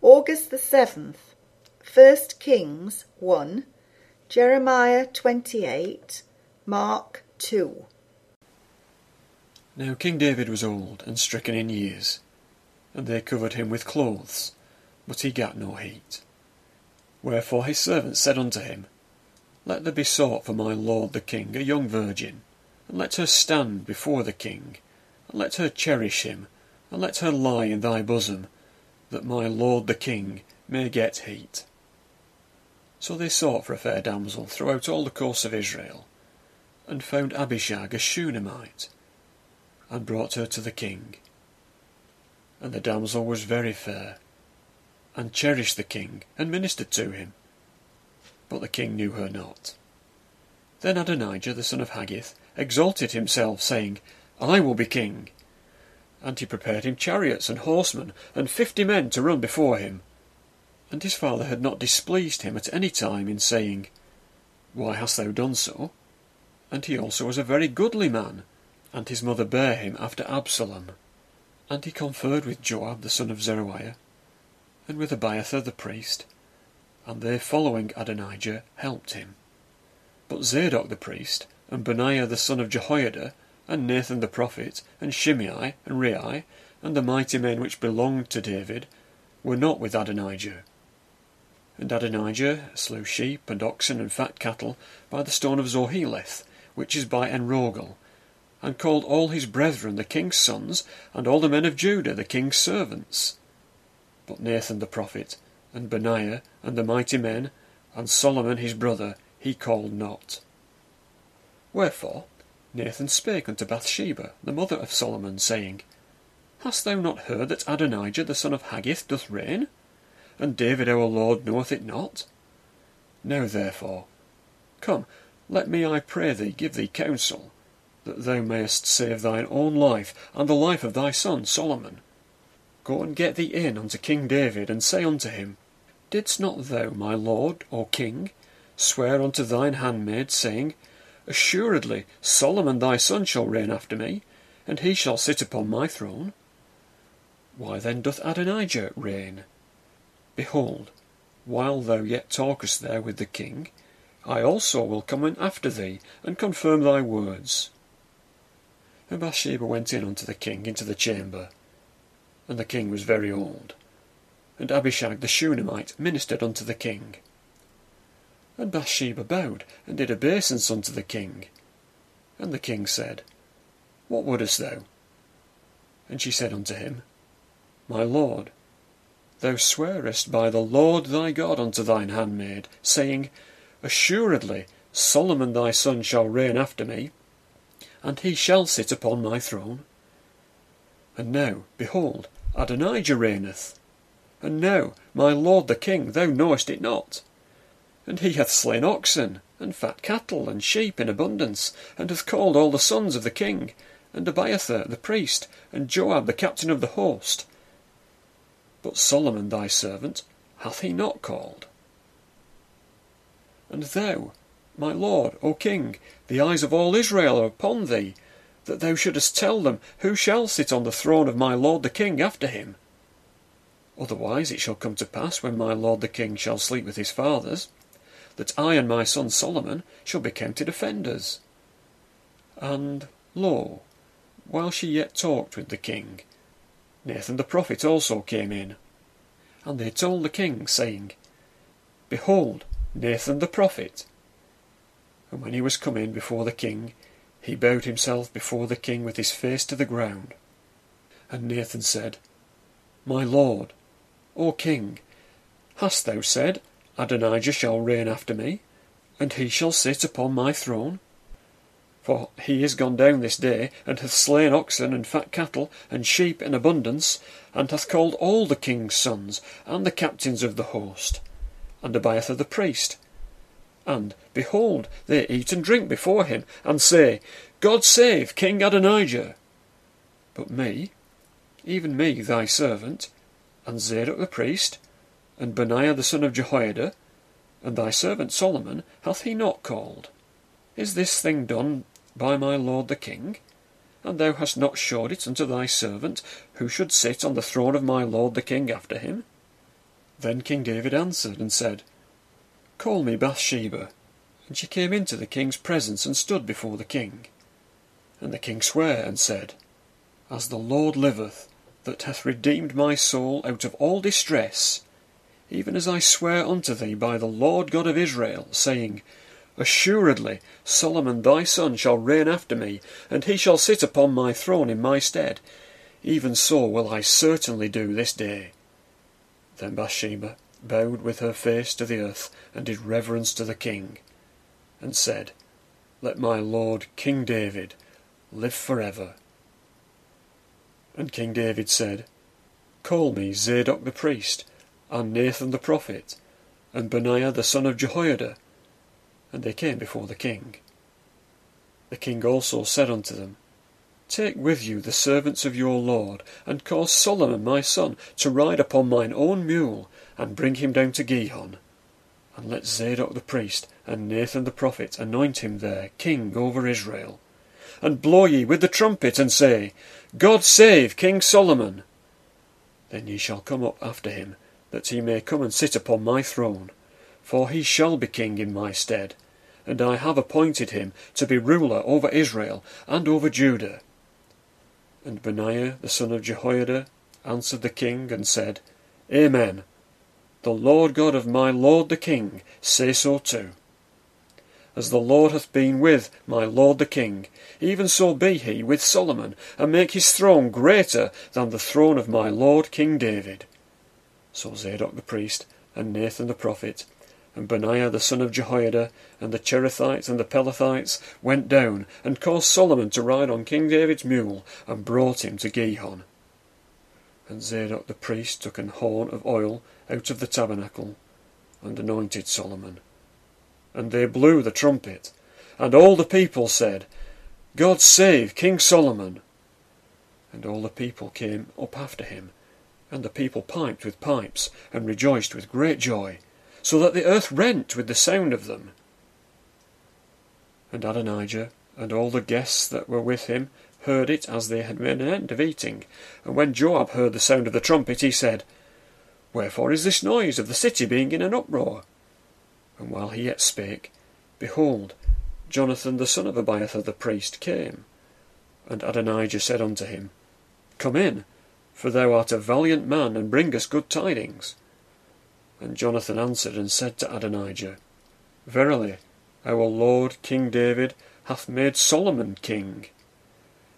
August the 7th, 1 Kings 1, Jeremiah 28, Mark 2. Now King David was old and stricken in years, and they covered him with clothes, but he gat no heat. Wherefore his servants said unto him, Let there be sought for my lord the king a young virgin, and let her stand before the king, and let her cherish him, and let her lie in thy bosom, that my lord the king may get heat. So they sought for a fair damsel throughout all the coasts of Israel, and found Abishag a Shunammite, and brought her to the king. And the damsel was very fair, and cherished the king, and ministered to him. But the king knew her not. Then Adonijah the son of Haggith exalted himself, saying, I will be king. And he prepared him chariots and horsemen, and fifty men to run before him. And his father had not displeased him at any time in saying, Why hast thou done so? And he also was a very goodly man, and his mother bare him after Absalom. And he conferred with Joab the son of Zeruiah, and with Abiathar the priest, and they following Adonijah helped him. But Zadok the priest, and Benaiah the son of Jehoiada, and Nathan the prophet, and Shimei, and Rei, and the mighty men which belonged to David, were not with Adonijah. And Adonijah slew sheep and oxen and fat cattle by the stone of Zoheleth, which is by Enrogel, and called all his brethren the king's sons, and all the men of Judah the king's servants. But Nathan the prophet, and Benaiah, and the mighty men, and Solomon his brother, he called not. Wherefore Nathan spake unto Bathsheba, the mother of Solomon, saying, Hast thou not heard that Adonijah the son of Haggith doth reign? And David our Lord knoweth it not? Now therefore, come, let me, I pray thee, give thee counsel, that thou mayest save thine own life, and the life of thy son Solomon. Go and get thee in unto King David, and say unto him, Didst not thou, my lord, O king, swear unto thine handmaid, saying, Assuredly Solomon thy son shall reign after me, and he shall sit upon my throne? Why then doth Adonijah reign? Behold, while thou yet talkest there with the king, I also will come in after thee, and confirm thy words. And Bathsheba went in unto the king into the chamber, and the king was very old. And Abishag the Shunammite ministered unto the king. And Bathsheba bowed, and did obeisance unto the king. And the king said, What wouldest thou? And she said unto him, My lord, Thou swearest by the Lord thy God unto thine handmaid, saying, Assuredly Solomon thy son shall reign after me, and he shall sit upon my throne. And now, behold, Adonijah reigneth. And now, my lord the king, thou knowest it not. And he hath slain oxen, and fat cattle, and sheep in abundance, and hath called all the sons of the king, and Abiathar the priest, and Joab the captain of the host, but Solomon thy servant hath he not called. And thou, my lord, O king, the eyes of all Israel are upon thee, that thou shouldest tell them who shall sit on the throne of my lord the king after him. Otherwise it shall come to pass when my lord the king shall sleep with his fathers, that I and my son Solomon shall be counted offenders. And, lo, while she yet talked with the king, Nathan the prophet also came in. And they told the king, saying, Behold, Nathan the prophet. And when he was come in before the king, he bowed himself before the king with his face to the ground. And Nathan said, My lord, O king, hast thou said, Adonijah shall reign after me, and he shall sit upon my throne? For he is gone down this day, and hath slain oxen and fat cattle, and sheep in abundance, and hath called all the king's sons, and the captains of the host, and Abiathar the priest. And, behold, they eat and drink before him, and say, God save King Adonijah. But me, even me thy servant, and Zadok the priest, and Benaiah the son of Jehoiada, and thy servant Solomon, hath he not called? Is this thing done by my lord the king? And thou hast not showed it unto thy servant, who should sit on the throne of my lord the king after him? Then King David answered and said, Call me Bathsheba. And she came into the king's presence and stood before the king. And the king sware and said, As the Lord liveth, that hath redeemed my soul out of all distress, even as I swear unto thee by the Lord God of Israel, saying, Assuredly Solomon thy son shall reign after me, and he shall sit upon my throne in my stead. Even so will I certainly do this day. Then Bathsheba bowed with her face to the earth, and did reverence to the king, and said, Let my lord King David live for ever. And King David said, Call me Zadok the priest, and Nathan the prophet, and Benaiah the son of Jehoiada. And they came before the king. The king also said unto them, Take with you the servants of your lord, and cause Solomon my son to ride upon mine own mule, and bring him down to Gihon. And let Zadok the priest and Nathan the prophet anoint him there king over Israel. And blow ye with the trumpet, and say, God save King Solomon. Then ye shall come up after him, that he may come and sit upon my throne. For he shall be king in my stead, and I have appointed him to be ruler over Israel and over Judah. And Benaiah the son of Jehoiada answered the king and said, Amen. The Lord God of my lord the king say so too. As the Lord hath been with my lord the king, even so be he with Solomon, and make his throne greater than the throne of my lord King David. So Zadok the priest, and Nathan the prophet, and Benaiah the son of Jehoiada, and the Cherethites and the Pelethites went down, and caused Solomon to ride on King David's mule, and brought him to Gihon. And Zadok the priest took an horn of oil out of the tabernacle, and anointed Solomon. And they blew the trumpet, and all the people said, God save King Solomon. And all the people came up after him, and the people piped with pipes, and rejoiced with great joy, so that the earth rent with the sound of them. And Adonijah and all the guests that were with him heard it as they had made an end of eating. And when Joab heard the sound of the trumpet, he said, Wherefore is this noise of the city being in an uproar? And while he yet spake, behold, Jonathan the son of Abiathar the priest came. And Adonijah said unto him, Come in, for thou art a valiant man, and bringest good tidings. And Jonathan answered and said to Adonijah, Verily, our Lord King David hath made Solomon king.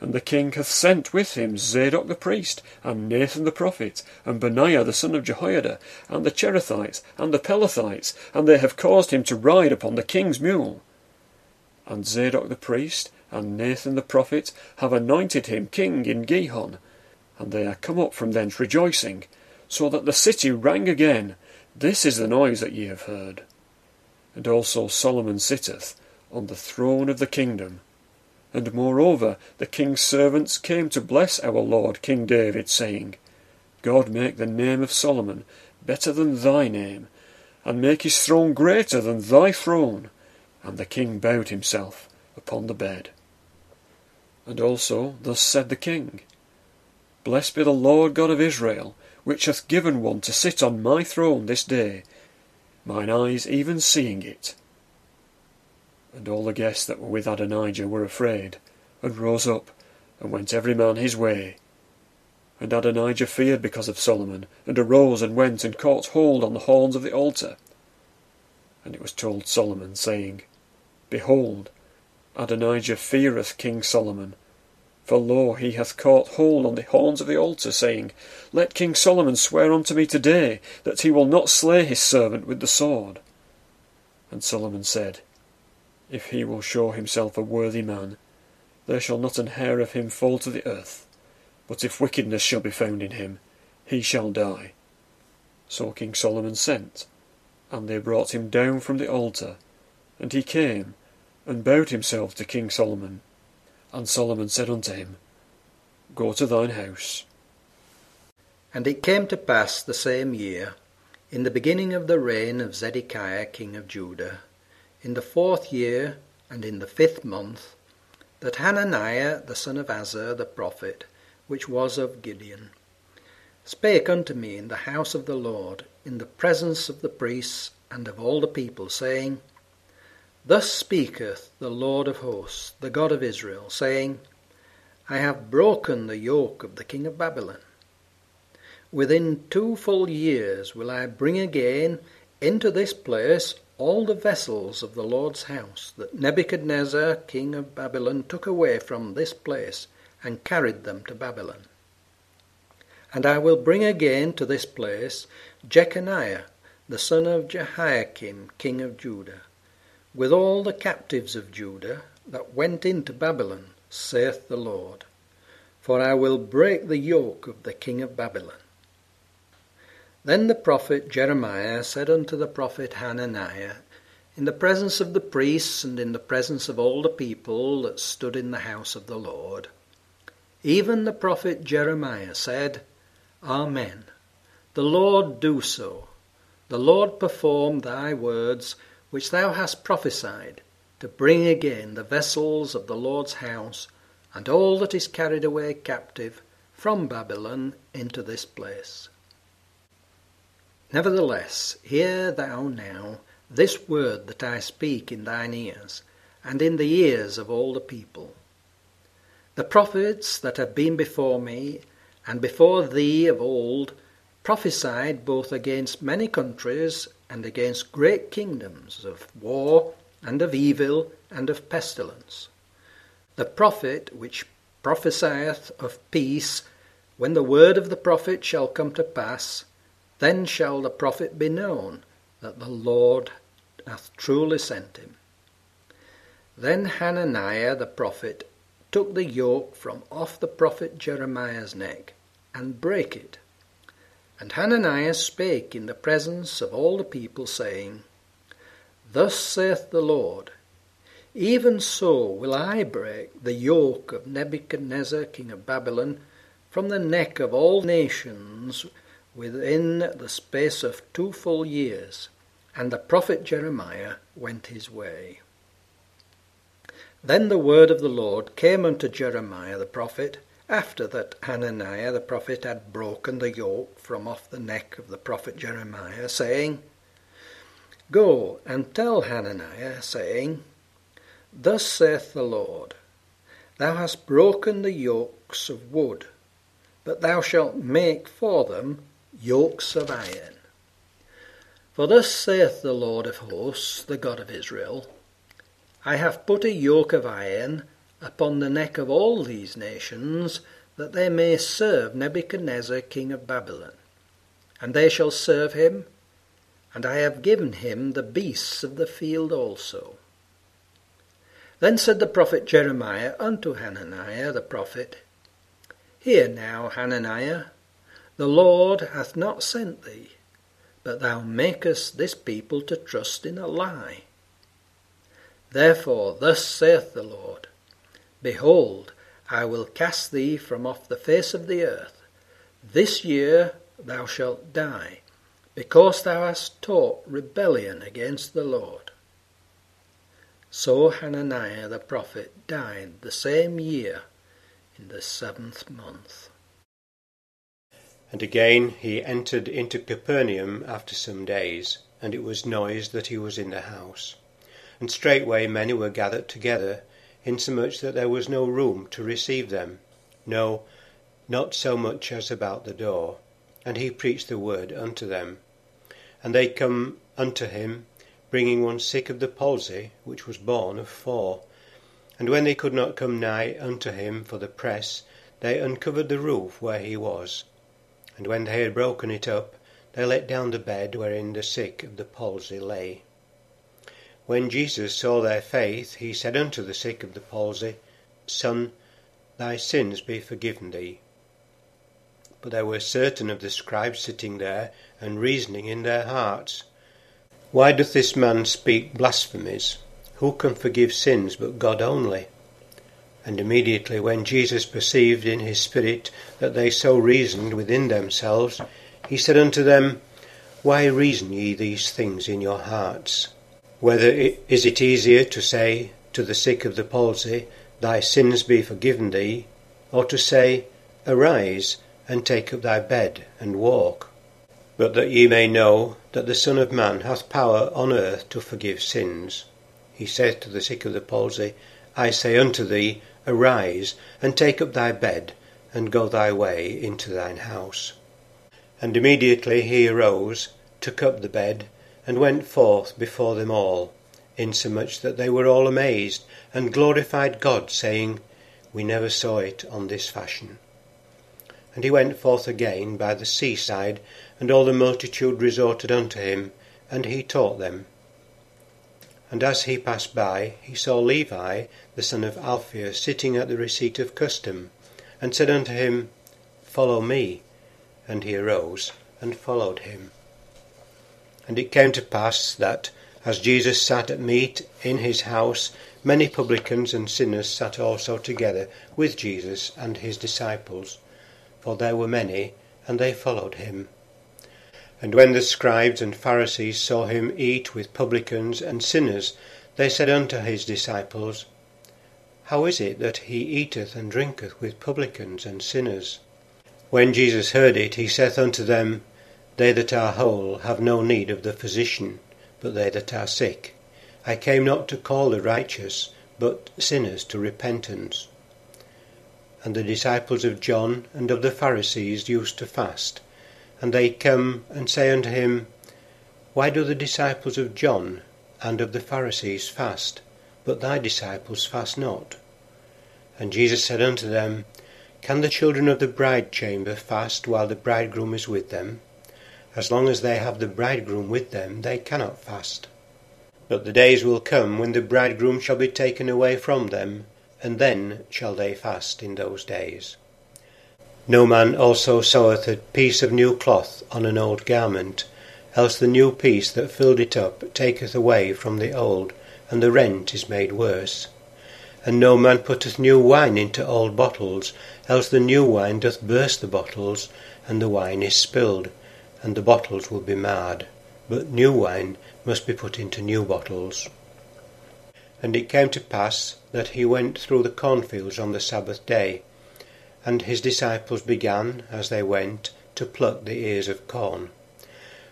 And the king hath sent with him Zadok the priest, and Nathan the prophet, and Benaiah the son of Jehoiada, and the Cherethites, and the Pelethites, and they have caused him to ride upon the king's mule. And Zadok the priest and Nathan the prophet have anointed him king in Gihon, and they are come up from thence rejoicing, so that the city rang again. This is the noise that ye have heard. And also Solomon sitteth on the throne of the kingdom. And moreover, the king's servants came to bless our Lord King David, saying, God make the name of Solomon better than thy name, and make his throne greater than thy throne. And the king bowed himself upon the bed. And also thus said the king, Blessed be the Lord God of Israel, which hath given one to sit on my throne this day, mine eyes even seeing it. And all the guests that were with Adonijah were afraid, and rose up, and went every man his way. And Adonijah feared because of Solomon, and arose and went and caught hold on the horns of the altar. And it was told Solomon, saying, Behold, Adonijah feareth King Solomon. For lo, he hath caught hold on the horns of the altar, saying, Let King Solomon swear unto me today that he will not slay his servant with the sword. And Solomon said, If he will show himself a worthy man, there shall not an hair of him fall to the earth. But if wickedness shall be found in him, he shall die. So King Solomon sent, and they brought him down from the altar, and he came and bowed himself to King Solomon. And Solomon said unto him, Go to thine house. And it came to pass the same year, in the beginning of the reign of Zedekiah king of Judah, in the fourth year and in the fifth month, that Hananiah the son of Azur the prophet, which was of Gibeon, spake unto me in the house of the Lord, in the presence of the priests and of all the people, saying, Thus speaketh the Lord of hosts, the God of Israel, saying, I have broken the yoke of the king of Babylon. Within two full years will I bring again into this place all the vessels of the Lord's house that Nebuchadnezzar, king of Babylon, took away from this place and carried them to Babylon. And I will bring again to this place Jeconiah, the son of Jehoiakim, king of Judah, with all the captives of Judah that went into Babylon, saith the Lord. For I will break the yoke of the king of Babylon. Then the prophet Jeremiah said unto the prophet Hananiah, in the presence of the priests and in the presence of all the people that stood in the house of the Lord, even the prophet Jeremiah said, Amen. The Lord do so. The Lord perform thy words which thou hast prophesied, to bring again the vessels of the Lord's house and all that is carried away captive from Babylon into this place. Nevertheless, hear thou now this word that I speak in thine ears, and in the ears of all the people. The prophets that have been before me, and before thee of old, prophesied both against many countries and against great kingdoms of war and of evil and of pestilence. The prophet which prophesieth of peace, when the word of the prophet shall come to pass, then shall the prophet be known that the Lord hath truly sent him. Then Hananiah the prophet took the yoke from off the prophet Jeremiah's neck and brake it. And Hananiah spake in the presence of all the people, saying, Thus saith the Lord, Even so will I break the yoke of Nebuchadnezzar king of Babylon from the neck of all nations within the space of two full years. And the prophet Jeremiah went his way. Then the word of the Lord came unto Jeremiah the prophet, after that Hananiah the prophet had broken the yoke from off the neck of the prophet Jeremiah, saying, Go and tell Hananiah, saying, Thus saith the Lord, Thou hast broken the yokes of wood, but thou shalt make for them yokes of iron. For thus saith the Lord of hosts, the God of Israel I have put a yoke of iron upon the neck of all these nations, that they may serve Nebuchadnezzar king of Babylon. And they shall serve him, and I have given him the beasts of the field also. Then said the prophet Jeremiah unto Hananiah the prophet, Hear now, Hananiah, the Lord hath not sent thee, but thou makest this people to trust in a lie. Therefore, thus saith the Lord Behold, I will cast thee from off the face of the earth. This year thou shalt die, because thou hast taught rebellion against the Lord. So Hananiah the prophet died the same year in the seventh month. And again he entered into Capernaum after some days, and it was noised that he was in the house. And straightway many were gathered together, insomuch that there was no room to receive them, no, not so much as about the door. And he preached the word unto them. And they come unto him, bringing one sick of the palsy, which was borne of four. And when they could not come nigh unto him for the press, they uncovered the roof where he was and when they had broken it up, they let down the bed wherein the sick of the palsy lay. When Jesus saw their faith, he said unto the sick of the palsy, Son, thy sins be forgiven thee. But there were certain of the scribes sitting there, and reasoning in their hearts, Why doth this man speak blasphemies? Who can forgive sins but God only? And immediately when Jesus perceived in his spirit that they so reasoned within themselves, he said unto them, Why reason ye these things in your hearts? Whether it, is it easier to say to the sick of the palsy, Thy sins be forgiven thee, or to say, Arise, and take up thy bed, and walk. But that ye may know that the Son of Man hath power on earth to forgive sins. He saith to the sick of the palsy, I say unto thee, Arise, and take up thy bed, and go thy way into thine house. And immediately he arose, took up the bed, and went forth before them all, insomuch that they were all amazed, and glorified God, saying, We never saw it on this fashion. And he went forth again by the seaside, and all the multitude resorted unto him, and he taught them. And as he passed by, he saw Levi, the son of Alphaeus, sitting at the receipt of custom, and said unto him, Follow me. And he arose and followed him. And it came to pass that, as Jesus sat at meat in his house, many publicans and sinners sat also together with Jesus and his disciples, for there were many, and they followed him. And when the scribes and Pharisees saw him eat with publicans and sinners, they said unto his disciples, How is it that he eateth and drinketh with publicans and sinners? When Jesus heard it, he saith unto them, They that are whole have no need of the physician, but they that are sick. I came not to call the righteous, but sinners to repentance. And the disciples of John and of the Pharisees used to fast and they come and say unto him, Why do the disciples of John and of the Pharisees fast, but thy disciples fast not? And Jesus said unto them, Can the children of the bride chamber fast while the bridegroom is with them? As long as they have the bridegroom with them, they cannot fast. But the days will come when the bridegroom shall be taken away from them, and then shall they fast in those days. No man also seweth a piece of new cloth on an old garment, else the new piece that filled it up taketh away from the old, and the rent is made worse. And no man putteth new wine into old bottles, else the new wine doth burst the bottles, and the wine is spilled, and the bottles will be marred. But new wine must be put into new bottles. And it came to pass that he went through the cornfields on the Sabbath day, and his disciples began, as they went, to pluck the ears of corn.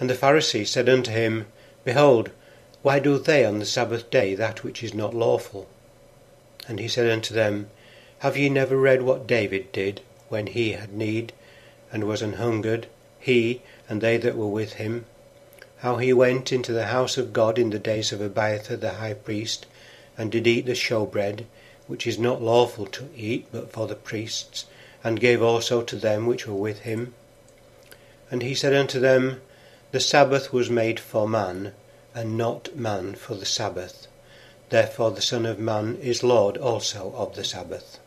And the Pharisees said unto him, Behold, why do they on the Sabbath day that which is not lawful? And he said unto them, Have ye never read what David did, when he had need, and was an hungered, he and they that were with him? How he went into the house of God in the days of Abiathar the high priest, and did eat the showbread, which is not lawful to eat but for the priests, and gave also to them which were with him. And he said unto them, The Sabbath was made for man, and not man for the Sabbath. Therefore the Son of Man is Lord also of the Sabbath.